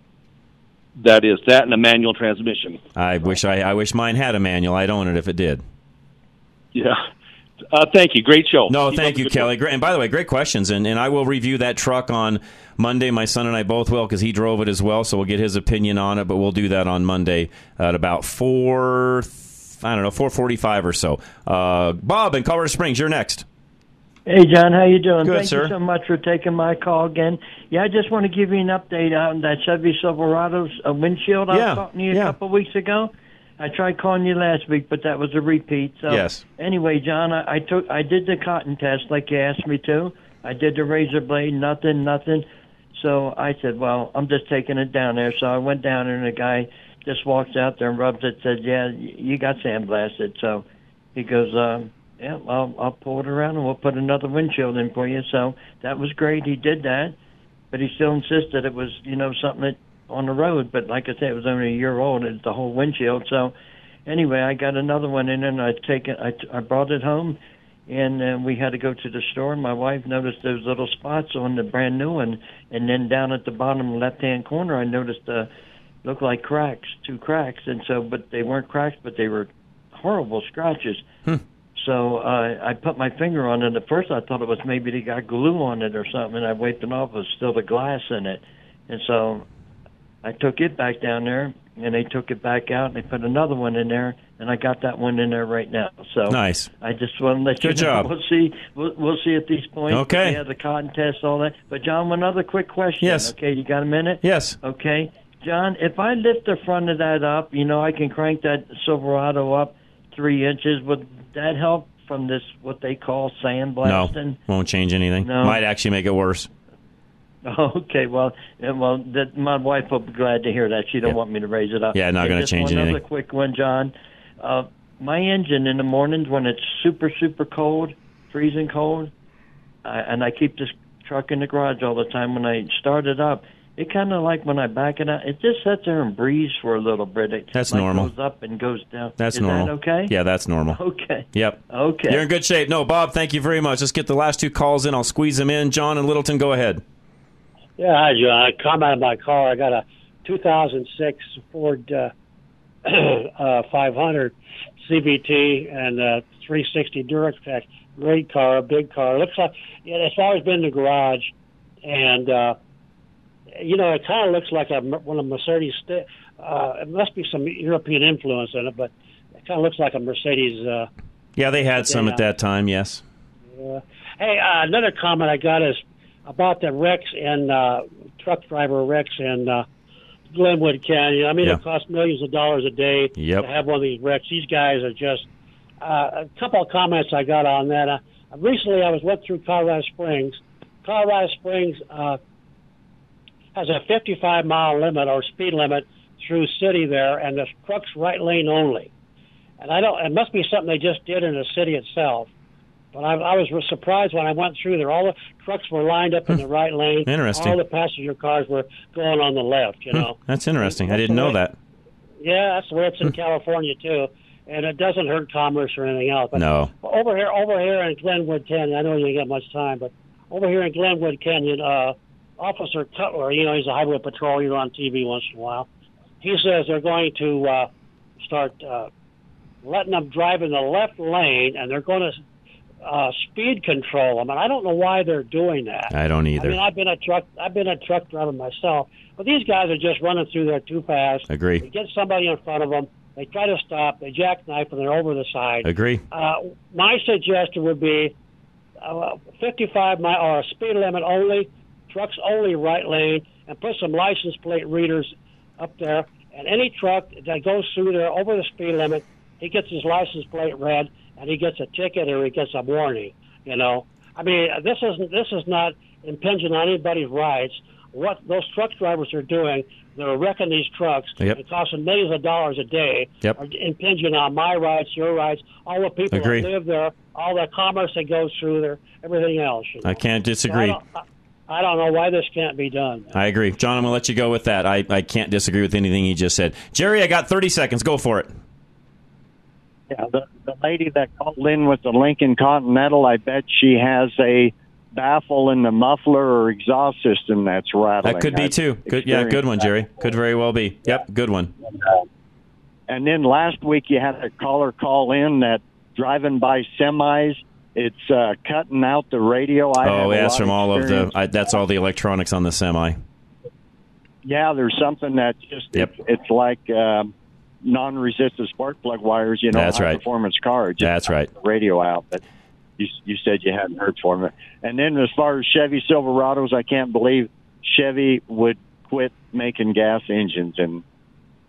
That is that and a manual transmission. I wish I, I wish mine had a manual. I'd own it if it did. Yeah. Uh, thank you. Great show. No, Keep thank you, Kelly. Great, and by the way, great questions. And, and I will review that truck on Monday. My son and I both will because he drove it as well. So we'll get his opinion on it. But we'll do that on Monday at about four. I don't know, four forty-five or so. Uh, Bob in Colorado Springs, you're next. Hey, John, how you doing? Good, Thank sir. you so much for taking my call again. Yeah, I just want to give you an update on that Chevy Silverado's uh, windshield I Yeah, was talking to you a couple of weeks ago. I tried calling you last week, but that was a repeat. So Yes. Anyway, John, I, I took I did the cotton test like you asked me to. I did the razor blade, nothing, nothing. So I said, well, I'm just taking it down there. So I went down there, and the guy just walks out there and rubs it. Said, yeah, you got sandblasted. So he goes, um, yeah, I'll, I'll pull it around and we'll put another windshield in for you. So that was great. He did that, but he still insisted it was, you know, something that on the road. But like I said, it was only a year old. It's the whole windshield. So anyway, I got another one in and I take it. I, I brought it home, and uh, we had to go to the store. My wife noticed those little spots on the brand new one, and then down at the bottom left hand corner, I noticed uh, looked like cracks, two cracks, and so but they weren't cracks, but they were horrible scratches. So uh, I put my finger on it. At first, I thought it was maybe they got glue on it or something. And I wiped it off. It was still the glass in it, and so I took it back down there, and they took it back out, and they put another one in there, and I got that one in there right now. So Nice. I just want to let Good you know. job. We'll see. We'll, we'll see at these points. Okay. Yeah, the cotton test, all that. But John, one other quick question. Yes. Okay, you got a minute? Yes. Okay, John, if I lift the front of that up, you know, I can crank that Silverado up three inches. Would that help from this what they call sandblasting? No, won't change anything. No. Might actually make it worse. Okay, well, well, that, my wife will be glad to hear that. She don't want me to raise it up. Yeah, not gonna just change one anything. Other quick one, John. Uh, my engine in the mornings when it's super super cold, freezing cold, uh, and I keep this truck in the garage all the time. When I start it up, it kind of like when I back it up, it just sits there and breathes for a little bit. It That's like normal. Goes up and goes down. That's Is normal. That okay? Yeah, that's normal. Okay. Yep. Okay. You're in good shape. No, Bob, thank you very much. Let's get the last two calls in. I'll squeeze them in. John and Littleton, go ahead. Yeah, hi, John. I come out of my car. I got a 2006 Ford uh, uh, 500 CVT and a 360 Duratec. Great car, a big car. Looks like yeah, it's always been in the garage, and uh, you know it kind of looks like a one of Mercedes. Uh, it must be some European influence in it, but it kind of looks like a Mercedes. Uh, Yeah, they had some at that time, yes. yeah. Hey, uh, another comment I got is about the wrecks and uh, truck driver wrecks in uh, Glenwood Canyon. I mean, Yeah. it costs millions of dollars a day Yep. to have one of these wrecks. These guys are just uh, a couple of comments I got on that. Uh, recently, I was went through Colorado Springs. Colorado Springs uh, has a 55 mile limit or speed limit through city there, and the trucks right lane only. And I don't. It must be something they just did in the city itself. But I, I was surprised when I went through there. All the trucks were lined up in the hmm. right lane. Interesting. All the passenger cars were going on the left. You hmm. know. That's interesting. I didn't know that. Yeah, that's the way it's in hmm. California too, and it doesn't hurt commerce or anything else. But No. over here, over here in Glenwood Canyon, I know you didn't get much time, but over here in Glenwood Canyon, uh, Officer Cutler, you know, he's a highway patrol. You're on TV once in a while. He says they're going to uh, start uh, letting them drive in the left lane, and they're going to uh, speed control them. And I don't know why they're doing that. I don't either. I mean, I've been a truck. I've been a truck driver myself, but these guys are just running through there too fast. Agree. They get somebody in front of them. They try to stop. They jackknife, and they're over the side. Agree. Uh, my suggestion would be uh, 55 mile or a speed limit only, trucks only right lane, and put some license plate readers up there. And any truck that goes through there over the speed limit, he gets his license plate read, and he gets a ticket or he gets a warning. You know, I mean, this isn't this is not impinging on anybody's rights. What those truck drivers are doing, they're wrecking these trucks Yep. and costing millions of dollars a day. Yep. Are impinging on my rights, your rights, all the people that live there, all the commerce that goes through there, everything else. you know. I can't disagree. don't, I, I don't know why this can't be done. I agree. John, I'm going to let you go with that. I, I can't disagree with anything you just said. Jerry, I got 30 seconds. Go for it. Yeah, the, the lady that called in with the Lincoln Continental, I bet she has a baffle in the muffler or exhaust system that's rattling. That could be I've too. Good, yeah, good one, Jerry. Could very well be. Yep, good one. And then last week you had a caller call in that driving by semis, it's uh, cutting out the radio. I Oh, it's from all of the. I, that's all the electronics on the semi. Yeah, there's something that just Yep. it's, it's like um, non-resistive spark plug wires. You know, That's high right. performance car. That's right. radio out, but you you said you hadn't heard from it. And then as far as Chevy Silverados, I can't believe Chevy would quit making gas engines in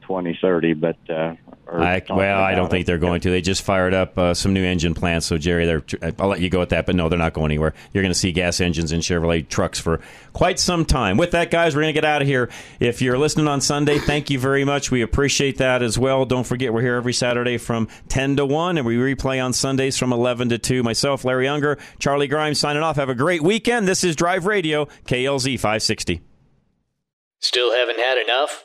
2030. But uh, I, well, I don't it. think they're going to. They just fired up uh, some new engine plants. So, Jerry, they're, I'll let you go with that, but no, they're not going anywhere. You're going to see gas engines in Chevrolet trucks for quite some time. With that, guys, we're going to get out of here. If you're listening on Sunday, thank you very much. We appreciate that as well. Don't forget, we're here every Saturday from 10 to 1, and we replay on Sundays from 11 to 2. Myself, Larry Unger, Charlie Grimes signing off. Have a great weekend. This is Drive Radio, KLZ 560. Still haven't had enough?